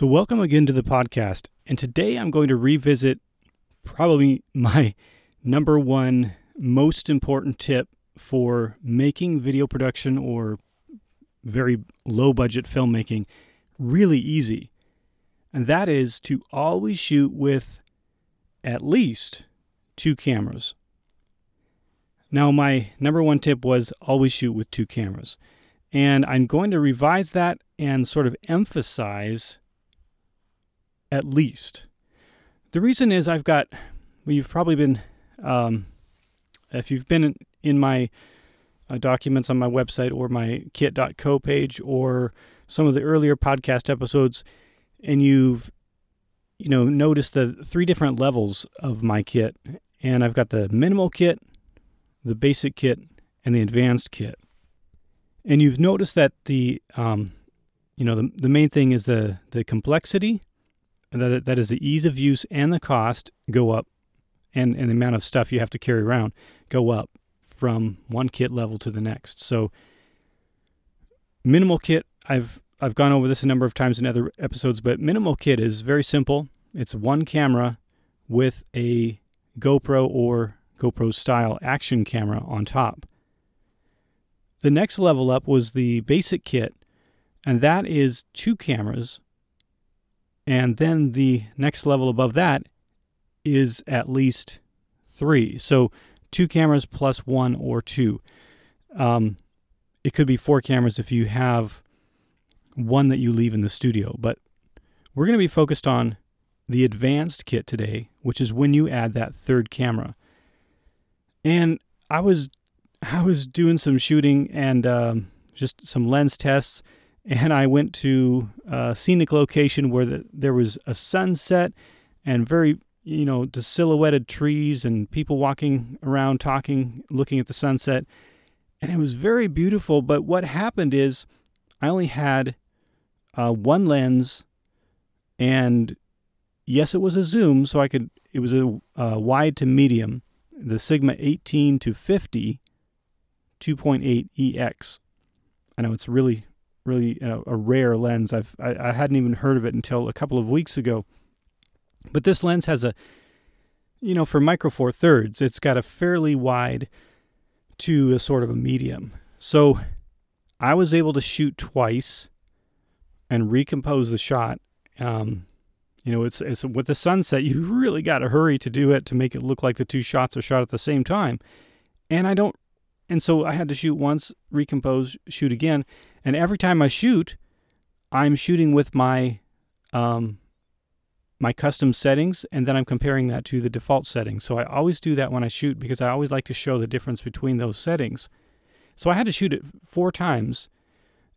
So, welcome again to the podcast. And today I'm going to revisit probably my number one most important tip for making video production or very low budget filmmaking really easy. And that is to always shoot with at least two cameras. Now, my number one tip was always shoot with two cameras. And I'm going to revise that and sort of emphasize at least. The reason is I've got, well, you've probably been, um, if you've been in my uh, documents on my website or my kit.co page or some of the earlier podcast episodes, and you've, you know, noticed the three different levels of my kit. And I've got the minimal kit, the basic kit, and the advanced kit. And you've noticed that the, um, you know, the, the main thing is the, the complexity that, that is the ease of use and the cost go up and, and the amount of stuff you have to carry around go up from one kit level to the next. So minimal kit, I've I've gone over this a number of times in other episodes, but minimal kit is very simple. It's one camera with a GoPro or GoPro style action camera on top. The next level up was the basic kit, and that is two cameras and then the next level above that is at least three. So two cameras plus one or two. Um, it could be four cameras if you have one that you leave in the studio. But we're going to be focused on the advanced kit today, which is when you add that third camera. And I was I was doing some shooting and um, just some lens tests and I went to a scenic location where the, there was a sunset and very, you know, the silhouetted trees and people walking around talking, looking at the sunset. And it was very beautiful. But what happened is I only had uh, one lens, and yes, it was a zoom, so I could, it was a uh, wide to medium, the Sigma 18 to 50 2.8 EX. I know it's really really you know, a rare lens. I've I, I hadn't even heard of it until a couple of weeks ago. But this lens has a, you know, for micro four thirds, it's got a fairly wide to a sort of a medium. So I was able to shoot twice and recompose the shot. Um, you know, it's, it's with the sunset, you really got to hurry to do it to make it look like the two shots are shot at the same time. And I don't, and so I had to shoot once, recompose, shoot again. And every time I shoot, I'm shooting with my um, my custom settings, and then I'm comparing that to the default settings. So I always do that when I shoot because I always like to show the difference between those settings. So I had to shoot it four times,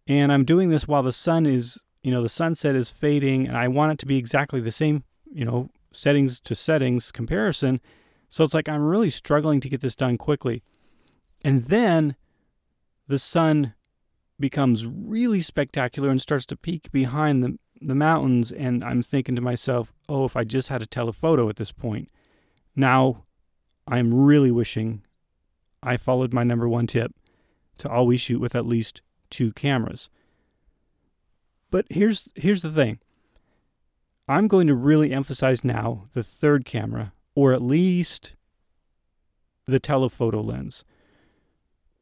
and I'm doing this while the sun is, you know, the sunset is fading, and I want it to be exactly the same, you know, settings to settings comparison. So it's like I'm really struggling to get this done quickly. And then the sun becomes really spectacular and starts to peek behind the, the mountains. And I'm thinking to myself, oh, if I just had a telephoto at this point. Now, I'm really wishing I followed my number one tip to always shoot with at least two cameras. But here's here's the thing. I'm going to really emphasize now the third camera, or at least the telephoto lens.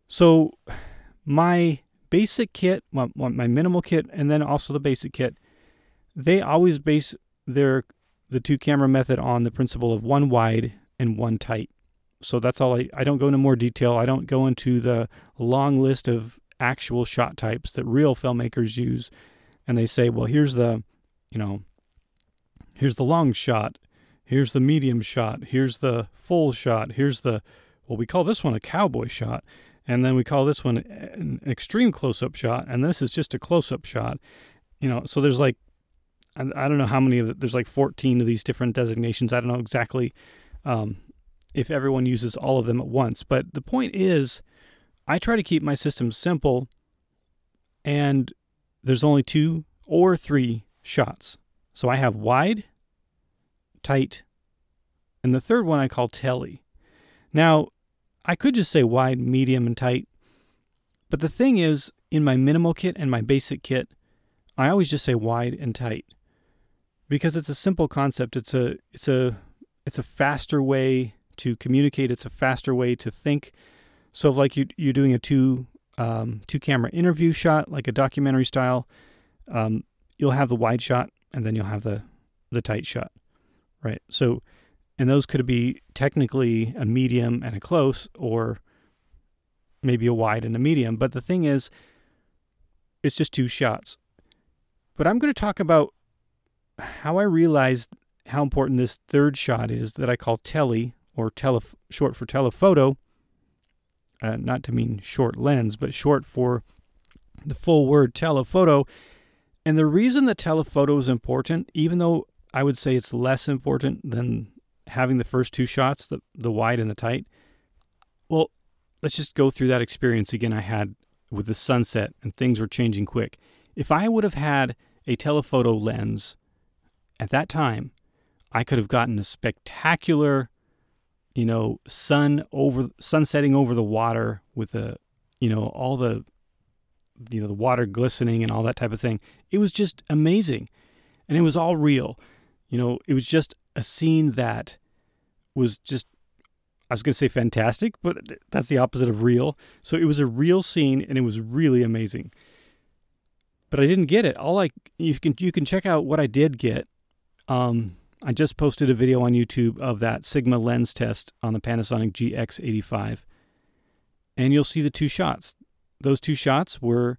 So my basic kit, my, my minimal kit, and then also the basic kit, they always base their the two camera method on the principle of one wide and one tight. So that's all I, I don't go into more detail. I don't go into the long list of actual shot types that real filmmakers use. And they say, well, here's the, you know, here's the long shot, here's the medium shot, here's the full shot, here's the, well, we call this one a cowboy shot. And then we call this one an extreme close up shot. And this is just a close up shot. You know, so there's like, I don't know how many of the, there's like 14 of these different designations. I don't know exactly um, if everyone uses all of them at once. But the point is, I try to keep my system simple and there's only two or three shots. So I have wide, tight, and the third one I call telly. Now, I could just say wide, medium, and tight. But the thing is, in my minimal kit and my basic kit, I always just say wide and tight. because it's a simple concept. It's a it's a it's a faster way to communicate. It's a faster way to think. So, if like you you're doing a two um, two camera interview shot, like a documentary style, um, you'll have the wide shot and then you'll have the the tight shot, right? So, and those could be technically a medium and a close, or maybe a wide and a medium. But the thing is, it's just two shots. But I'm going to talk about how I realized how important this third shot is that I call tele or tele short for telephoto. Uh, not to mean short lens, but short for the full word telephoto. And the reason the telephoto is important, even though I would say it's less important than having the first two shots, the, the wide and the tight, well, let's just go through that experience again I had with the sunset and things were changing quick. If I would have had a telephoto lens at that time, I could have gotten a spectacular, you know, sun over sun setting over the water with a, you know, all the you know, the water glistening and all that type of thing. It was just amazing. And it was all real. You know, it was just a scene that was just I was going to say fantastic, but that's the opposite of real. So it was a real scene and it was really amazing. But I didn't get it. All I you can you can check out what I did get. Um, I just posted a video on YouTube of that Sigma lens test on the Panasonic GX85. And you'll see the two shots. Those two shots were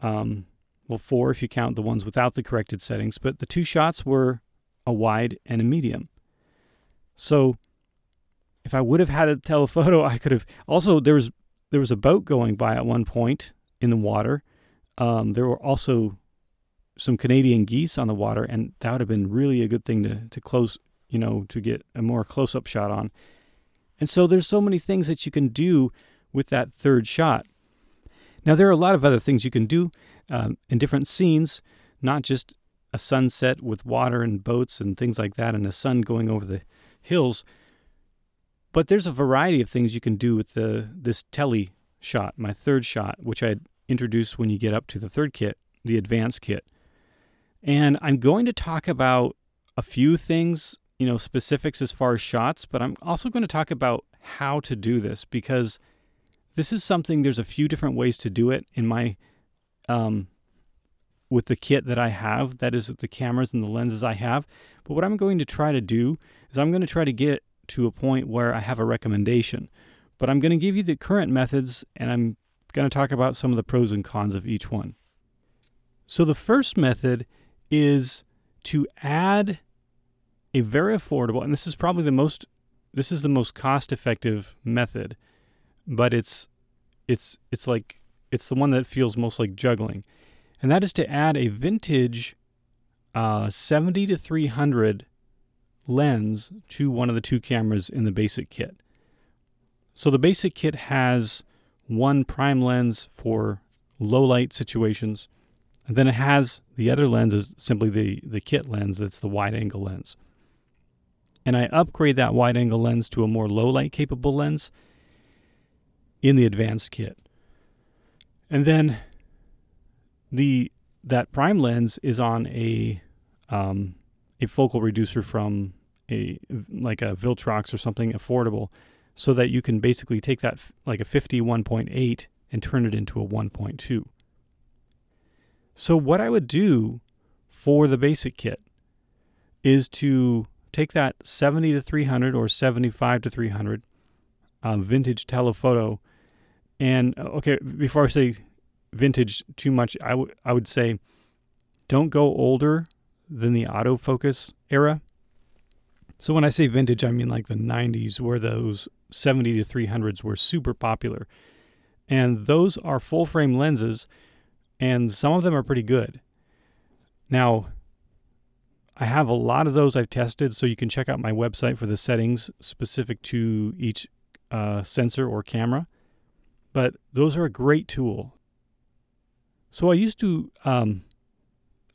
um, well, four if you count the ones without the corrected settings, but the two shots were a wide and a medium. So if I would have had a telephoto, I could have. Also, there was there was a boat going by at one point in the water. Um, there were also some Canadian geese on the water, and that would have been really a good thing to to close, you know, to get a more close up shot on. And so there's so many things that you can do with that third shot. Now there are a lot of other things you can do um, in different scenes, not just a sunset with water and boats and things like that, and the sun going over the hills. But there's a variety of things you can do with the this tele shot, my third shot, which I introduced when you get up to the third kit, the advanced kit. And I'm going to talk about a few things, you know, specifics as far as shots, but I'm also going to talk about how to do this because this is something there's a few different ways to do it in my um, with the kit that I have, that is the cameras and the lenses I have. But what I'm going to try to do is I'm going to try to get to a point where I have a recommendation. But I'm going to give you the current methods and I'm going to talk about some of the pros and cons of each one. So the first method is to add a very affordable, and this is probably the most this is the most cost effective method, but it's it's it's like it's the one that feels most like juggling. And that is to add a vintage uh, 70 to 300 lens to one of the two cameras in the basic kit. So the basic kit has one prime lens for low light situations, and then it has the other lens is simply the, the kit lens that's the wide angle lens. And I upgrade that wide angle lens to a more low light capable lens in the advanced kit. And then the that prime lens is on a um, a focal reducer from a like a Viltrox or something affordable, so that you can basically take that like a 51.8 and turn it into a 1.2. So what I would do for the basic kit is to take that 70 to 300 or 75 to 300 um, vintage telephoto, and uh, okay, before I say vintage too much, I would I would say don't go older than the autofocus era. So when I say vintage, I mean like the 90s, where those 70 to 300s were super popular. And those are full frame lenses, and some of them are pretty good. Now, I have a lot of those I've tested, so you can check out my website for the settings specific to each uh, sensor or camera. But those are a great tool. So I used to um,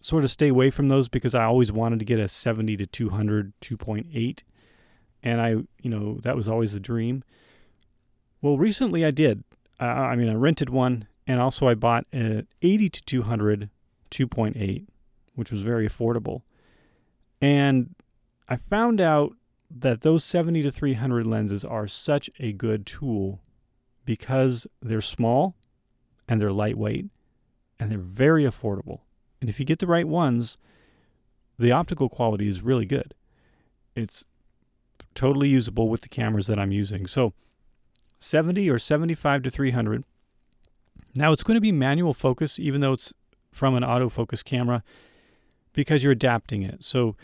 sort of stay away from those because I always wanted to get a 70 to 200 2.8 and I you know that was always the dream. Well, recently I did. Uh, I mean I rented one and also I bought an 80 to 200 2.8 which was very affordable. And I found out that those 70 to 300 lenses are such a good tool because they're small and they're lightweight and they're very affordable. And if you get the right ones, the optical quality is really good. It's totally usable with the cameras that I'm using. So 70 or 75 to 300. Now it's going to be manual focus, even though it's from an autofocus camera, because you're adapting it. So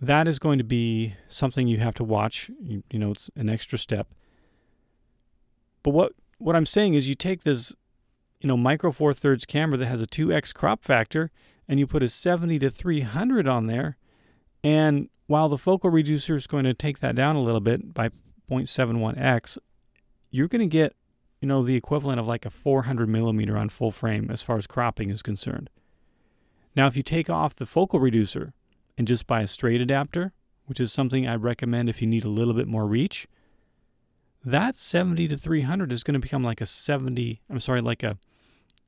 that is going to be something you have to watch. You, you know, it's an extra step. But what what I'm saying is, you take this, you know, micro four thirds camera that has a 2x crop factor, and you put a 70 to 300 on there, and while the focal reducer is going to take that down a little bit by 0.71x, you're going to get, you know, the equivalent of like a 400 millimeter on full frame as far as cropping is concerned. Now, if you take off the focal reducer and just buy a straight adapter, which is something I recommend if you need a little bit more reach, that 70 to 300 is going to become like a 70, I'm sorry, like a,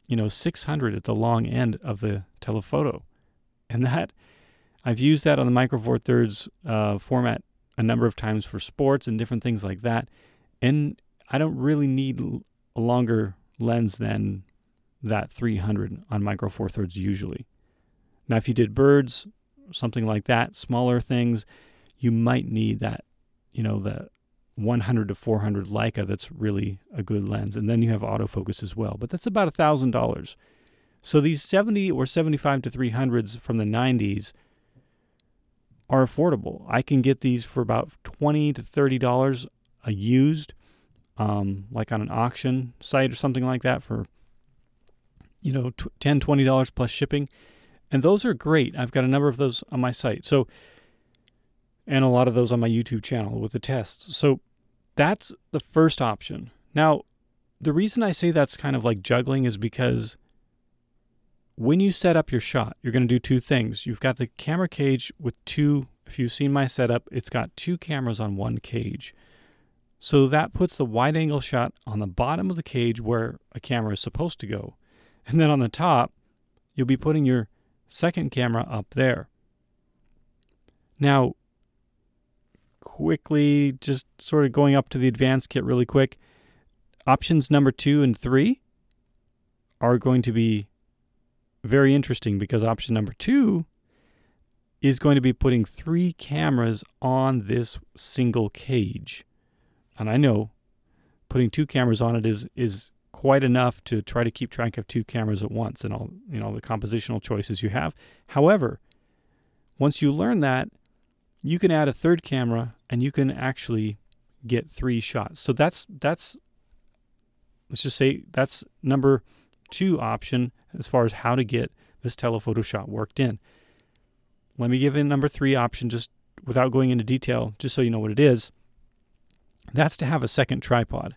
you know, 600 at the long end of the telephoto. And that I've used that on the Micro Four Thirds uh, format a number of times for sports and different things like that. And I don't really need a longer lens than that 300 on Micro Four Thirds usually. Now, if you did birds, something like that, smaller things, you might need that, you know, the 100 to 400 Leica that's really a good lens. And then you have autofocus as well. But that's about $1,000. So these 70 or 75 to 300s from the 90s are affordable. I can get these for about twenty to thirty dollars a used, um, like on an auction site or something like that for you know t- 10 20 dollars plus shipping and those are great i've got a number of those on my site so and a lot of those on my youtube channel with the tests so that's the first option now the reason i say that's kind of like juggling is because when you set up your shot, you're going to do two things. You've got the camera cage with two, if you've seen my setup, it's got two cameras on one cage. So that puts the wide angle shot on the bottom of the cage where a camera is supposed to go. And then on the top, you'll be putting your second camera up there. Now, quickly, just sort of going up to the advanced kit really quick, options number two and three are going to be very interesting because option number two is going to be putting three cameras on this single cage. And I know putting two cameras on it is is quite enough to try to keep track of two cameras at once and all you know the compositional choices you have. However, once you learn that, you can add a third camera and you can actually get three shots. So that's that's let's just say that's number two option as far as how to get this telephoto shot worked in. Let me give you number three option just without going into detail, just so you know what it is. That's to have a second tripod.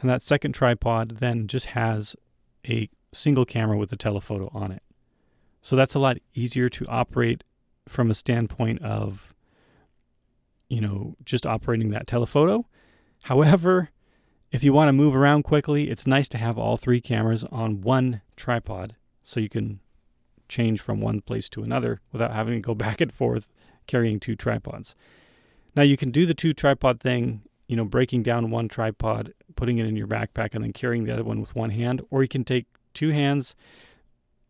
And that second tripod then just has a single camera with a telephoto on it. So that's a lot easier to operate from a standpoint of, you know, just operating that telephoto. However, if you want to move around quickly, it's nice to have all three cameras on one tripod so you can change from one place to another without having to go back and forth carrying two tripods. Now you can do the two tripod thing, you know, breaking down one tripod, putting it in your backpack and then carrying the other one with one hand, or you can take two hands,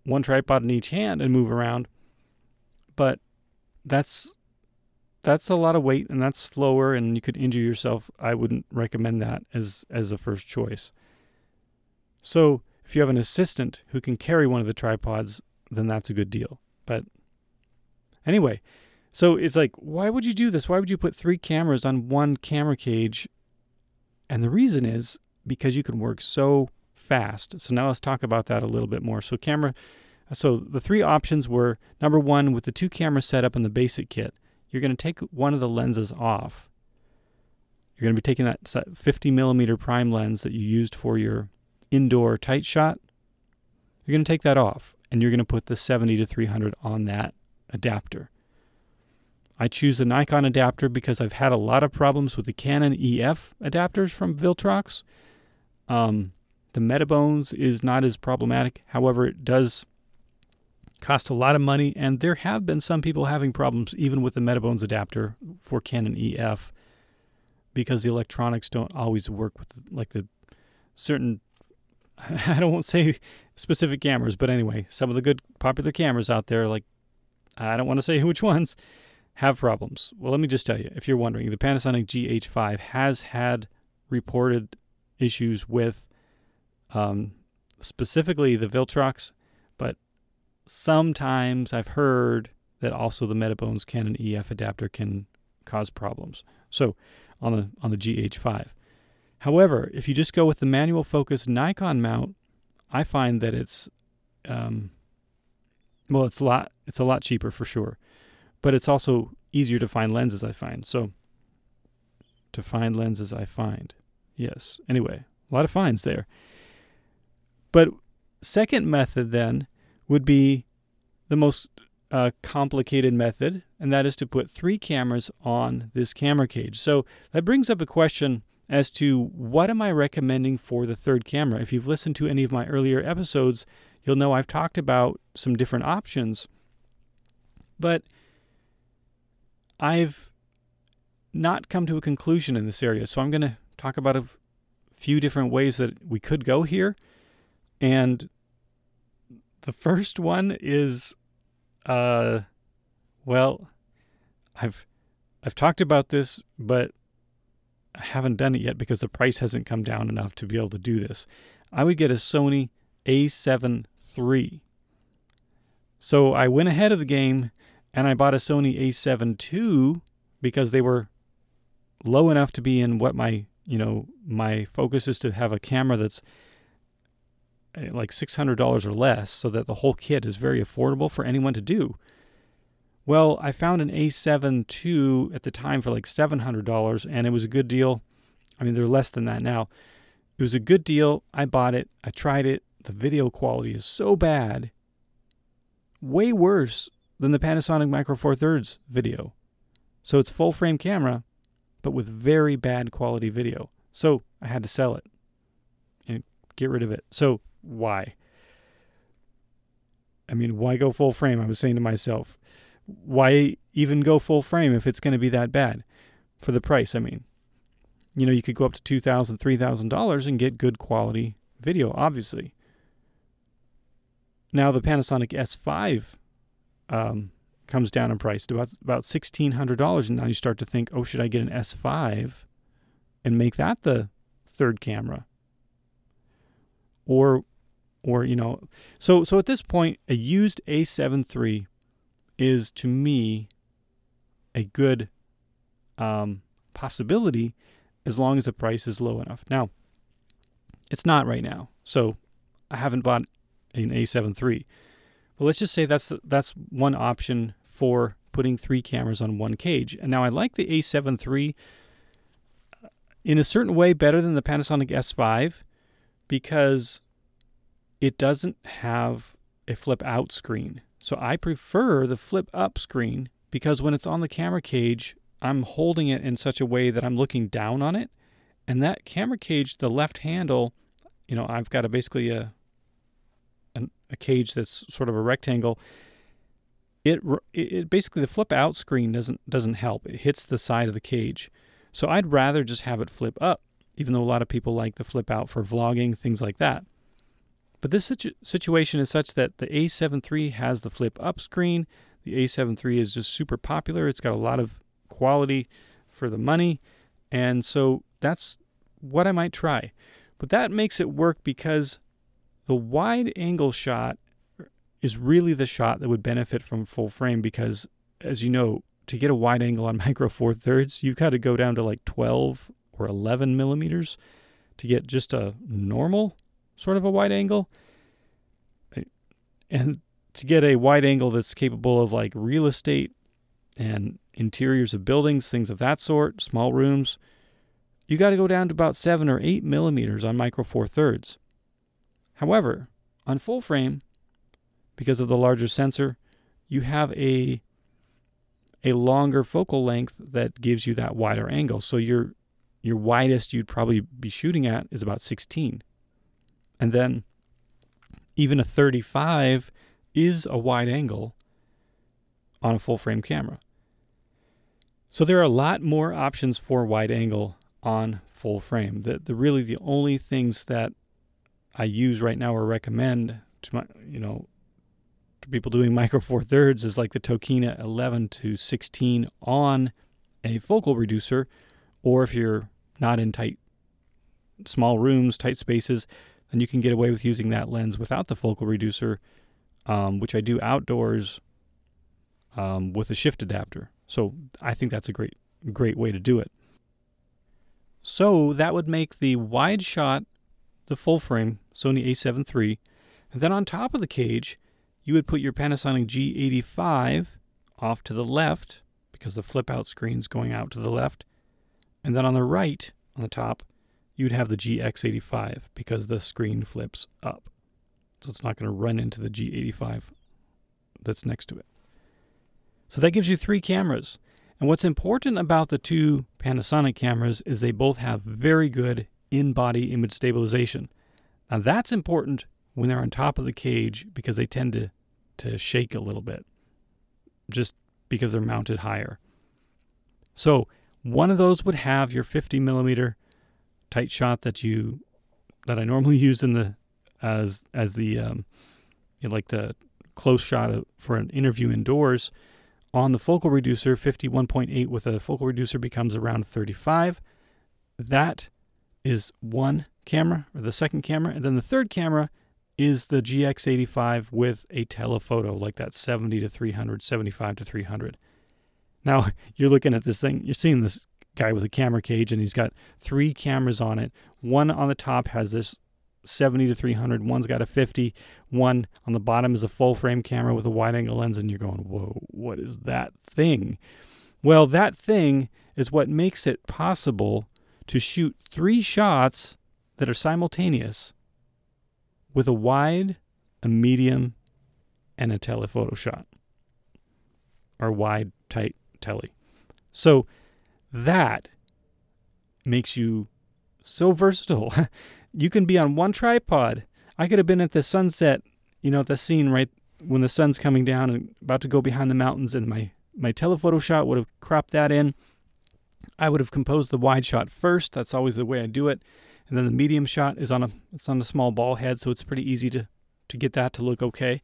one tripod in each hand and move around. But that's that's a lot of weight and that's slower and you could injure yourself. I wouldn't recommend that as as a first choice. So, if you have an assistant who can carry one of the tripods, then that's a good deal. But anyway, so it's like why would you do this? Why would you put 3 cameras on one camera cage? And the reason is because you can work so fast. So now let's talk about that a little bit more. So camera so the three options were number 1 with the two cameras set up in the basic kit you're going to take one of the lenses off. You're going to be taking that 50 millimeter prime lens that you used for your indoor tight shot. You're going to take that off and you're going to put the 70 to 300 on that adapter. I choose the Nikon adapter because I've had a lot of problems with the Canon EF adapters from Viltrox. Um, the Metabones is not as problematic. However, it does cost a lot of money, and there have been some people having problems even with the Metabones adapter for Canon EF because the electronics don't always work with like the certain I don't want to say specific cameras, but anyway, some of the good popular cameras out there, like I don't want to say which ones, have problems. Well, let me just tell you, if you're wondering, the Panasonic GH5 has had reported issues with um, specifically the Viltrox, sometimes I've heard that also the Metabones Canon EF adapter can cause problems. So on the on the GH5. However, if you just go with the manual focus Nikon mount, I find that it's um, well, it's a lot it's a lot cheaper for sure, but it's also easier to find lenses. I find so. To find lenses, I find yes. Anyway, a lot of finds there. But second method then would be the most uh, complicated method, and that is to put three cameras on this camera cage. So that brings up a question as to what am I recommending for the third camera. If you've listened to any of my earlier episodes, you'll know I've talked about some different options. But I've not come to a conclusion in this area. So I'm going to talk about a few different ways that we could go here. And the first one is uh well, I've I've talked about this, but I haven't done it yet because the price hasn't come down enough to be able to do this. I would get a Sony A7 III. So I went ahead of the game and I bought a Sony A7 II because they were low enough to be in what my, you know, my focus is to have a camera that's Uh, like $600 or less so that the whole kit is very affordable for anyone to do. Well, I found an A7 II at the time for like $700 and it was a good deal. I mean, they're less than that now. It was a good deal. I bought it. I tried it. The video quality is so bad. Way worse than the Panasonic Micro Four Thirds video. So it's full frame camera, but with very bad quality video. So I had to sell it get rid of it. So why? I mean, why go full frame? I was saying to myself why even go full frame if it's going to be that bad for the price? I mean, you know, you could go up to $2,000, $3,000 and get good quality video, obviously. Now, the Panasonic S5 um, comes down in price to about, about $1,600. And now you start to think, oh, should I get an S5 and make that the third camera? Or, or you know, so so at this point, a used A7 III is to me a good um, possibility as long as the price is low enough. Now, it's not right now, so I haven't bought an A7 III. But let's just say that's that's one option for putting three cameras on one cage. And now I like the A7 III uh, in a certain way better than the Panasonic S5 because it doesn't have a flip out screen. So I prefer the flip up screen because when it's on the camera cage, I'm holding it in such a way that I'm looking down on it. And that camera cage, the left handle, you know, I've got a basically a a cage that's sort of a rectangle. It it basically the flip out screen doesn't doesn't help. It hits the side of the cage. So I'd rather just have it flip up, even though a lot of people like the flip out for vlogging, things like that. But this situ- situation is such that the A7 III has the flip up screen. The A7 III is just super popular. It's got a lot of quality for the money. And so that's what I might try. But that makes it work because the wide angle shot is really the shot that would benefit from full frame because, as you know, to get a wide angle on micro four thirds, you've got to go down to like 12 or 11 millimeters to get just a normal sort of a wide angle. And to get a wide angle that's capable of like real estate and interiors of buildings, things of that sort, small rooms, you got to go down to about seven or eight millimeters on micro four thirds. However, on full frame, because of the larger sensor, you have a a longer focal length that gives you that wider angle. So your your widest you'd probably be shooting at is about 16. And then even a 35 is a wide angle on a full frame camera. So there are a lot more options for wide angle on full frame. The, the really the only things that I use right now or recommend to my you know to people doing micro four thirds is like the Tokina 11 to 16 on a focal reducer, or if you're not in tight small rooms, tight spaces, then you can get away with using that lens without the focal reducer, um, which I do outdoors um, with a shift adapter. So I think that's a great great way to do it. So that would make the wide shot the full frame Sony a7 III. And then on top of the cage, you would put your Panasonic G85 off to the left because the flip out screen's going out to the left. And then on the right, on the top, you'd have the GX85 because the screen flips up. So it's not going to run into the G85 that's next to it. So that gives you three cameras. And what's important about the two Panasonic cameras is they both have very good in body image stabilization. Now, that's important when they're on top of the cage because they tend to, to shake a little bit just because they're mounted higher. So, one of those would have your 50 millimeter tight shot that you that I normally use in the as as the um, you know, like the close shot for an interview indoors on the focal reducer, 51.8 with a focal reducer becomes around 35. That is one camera, or the second camera. And then the third camera is the GX85 with a telephoto, like that 70 to 300, 75 to 300. Now, you're looking at this thing, you're seeing this guy with a camera cage, and he's got three cameras on it. One on the top has this 70 to 300. One's got a 50. One on the bottom is a full frame camera with a wide angle lens, and you're going, whoa, what is that thing? Well, that thing is what makes it possible to shoot three shots that are simultaneous with a wide, a medium, and a telephoto shot, or wide, tight telly. So that makes you so versatile. you can be on one tripod. I could have been at the sunset, you know, at the scene right when the sun's coming down and about to go behind the mountains, and my my telephoto shot would have cropped that in. I would have composed the wide shot first. That's always the way I do it, and then the medium shot is on a it's on a small ball head, so it's pretty easy to to get that to look okay.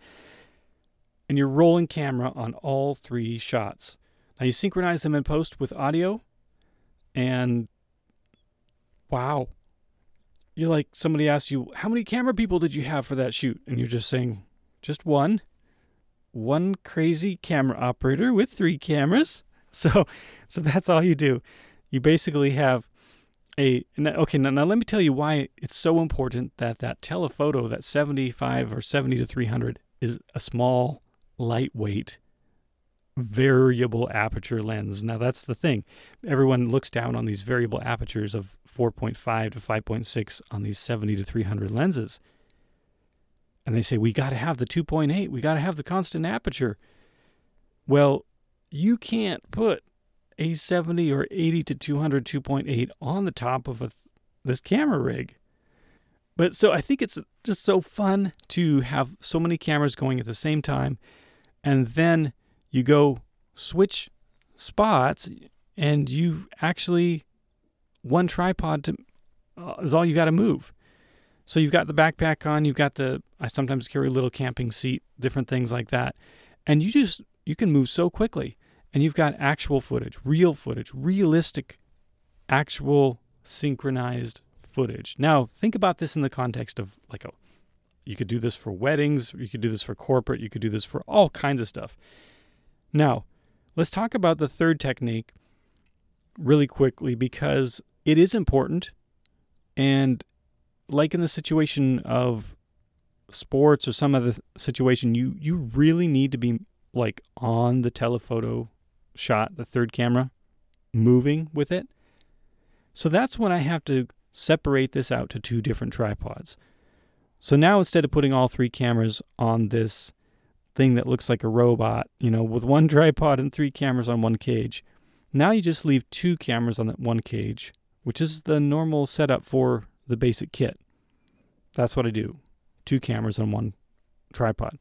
And you're rolling camera on all three shots. Now you synchronize them in post with audio, and wow, you're like somebody asks you how many camera people did you have for that shoot? And you're just saying just one. One crazy camera operator with three cameras. So so that's all you do. You basically have a okay now, now let me tell you why it's so important that that telephoto that 75 or 70 to 300 is a small lightweight variable aperture lens. Now, that's the thing. Everyone looks down on these variable apertures of 4.5 to 5.6 on these 70 to 300 lenses. And they say, we got to have the 2.8, we got to have the constant aperture. Well, you can't put a 70 or 80 to 200 2.8 on the top of a, this camera rig. But so I think it's just so fun to have so many cameras going at the same time and then you go switch spots and you've actually one tripod to, uh, is all you got to move. So you've got the backpack on, you've got the I sometimes carry a little camping seat, different things like that. And you just you can move so quickly and you've got actual footage, real footage, realistic actual synchronized footage. Now, think about this in the context of like a you could do this for weddings, you could do this for corporate, you could do this for all kinds of stuff. Now, let's talk about the third technique really quickly because it is important. And like in the situation of sports or some other situation, you, you really need to be like on the telephoto shot, the third camera, moving with it. So that's when I have to separate this out to two different tripods. So now instead of putting all three cameras on this thing that looks like a robot, you know, with one tripod and three cameras on one cage. Now you just leave two cameras on that one cage, which is the normal setup for the basic kit. That's what I do. Two cameras on one tripod.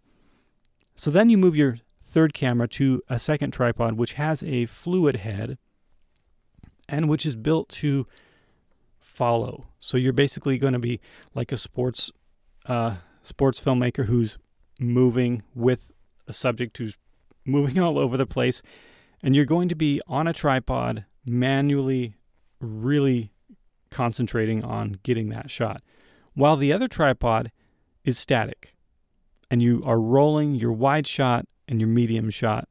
So then you move your third camera to a second tripod, which has a fluid head and which is built to follow. So you're basically going to be like a sports uh, sports filmmaker who's moving with a subject who's moving all over the place, and you're going to be on a tripod manually, really concentrating on getting that shot, while the other tripod is static, and you are rolling your wide shot and your medium shot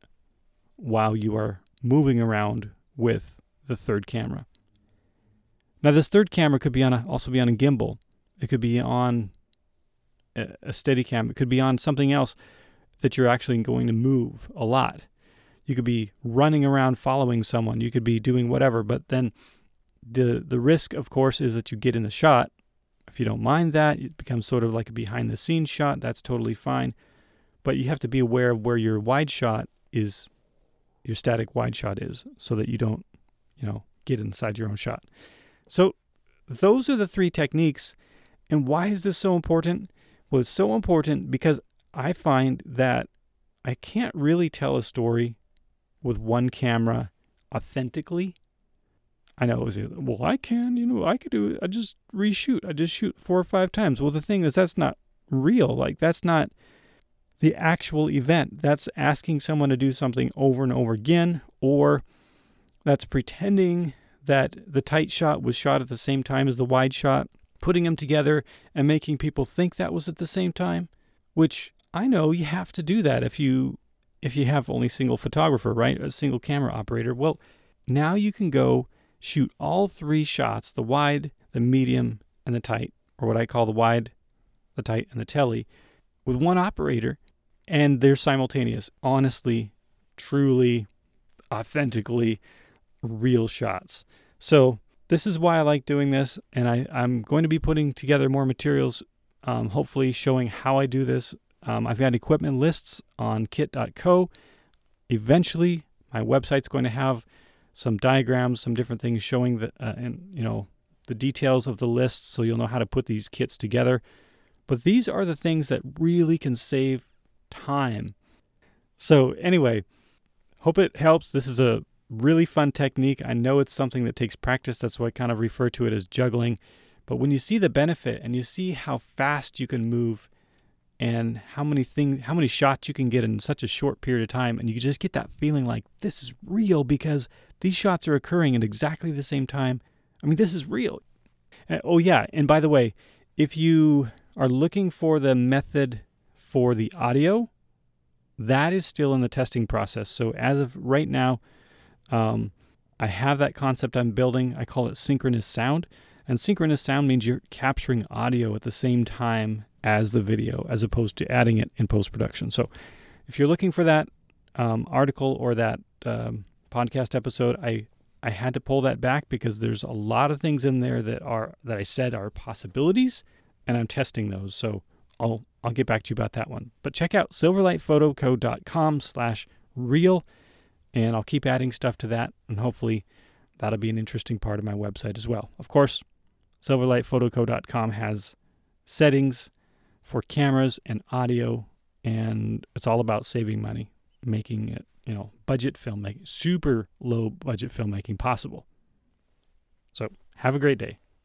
while you are moving around with the third camera. Now, this third camera could be on a, also be on a gimbal. It could be on a, a Steadicam. It could be on something else that you're actually going to move a lot. You could be running around following someone. You could be doing whatever. But then the the risk, of course, is that you get in the shot. If you don't mind that, it becomes sort of like a behind the scenes shot. That's totally fine. But you have to be aware of where your wide shot is, your static wide shot is, so that you don't you know, get inside your own shot. So those are the three techniques. And why is this so important? It's so important because I find that I can't really tell a story with one camera authentically. I know, well, I can, you know, I could do it. I just reshoot. I just shoot four or five times. Well, the thing is, that's not real. Like, that's not the actual event. That's asking someone to do something over and over again, or that's pretending that the tight shot was shot at the same time as the wide shot, putting them together and making people think that was at the same time, which I know you have to do that if you if you have only single photographer, right? A single camera operator. Well, now you can go shoot all three shots, the wide, the medium, and the tight, or what I call the wide, the tight, and the telly, with one operator, and they're simultaneous. Honestly, truly, authentically, real shots. So this is why I like doing this, and I, I'm going to be putting together more materials, um, hopefully showing how I do this. Um, I've got equipment lists on kit.co. Eventually, my website's going to have some diagrams, some different things showing the uh, and you know the details of the list, so you'll know how to put these kits together. But these are the things that really can save time. So anyway, hope it helps. This is a really fun technique. I know it's something that takes practice. That's why I kind of refer to it as juggling. But when you see the benefit and you see how fast you can move and how many things how many shots you can get in such a short period of time and you just get that feeling like this is real because these shots are occurring at exactly the same time. I mean, this is real. oh yeah, and by the way, if you are looking for the method for the audio, that is still in the testing process. So as of right now, um, I have that concept I'm building. I call it synchronous sound. And synchronous sound means you're capturing audio at the same time as the video, as opposed to adding it in post production. So if you're looking for that um, article or that um, podcast episode, I I had to pull that back because there's a lot of things in there that are that I said are possibilities, and I'm testing those. So I'll I'll get back to you about that one. But check out silverlightphotoco.com/real and I'll keep adding stuff to that, and hopefully that'll be an interesting part of my website as well. Of course, silverlightphotoco.com has settings for cameras and audio, and it's all about saving money, making it, you know, budget filmmaking, super low budget filmmaking possible. So have a great day.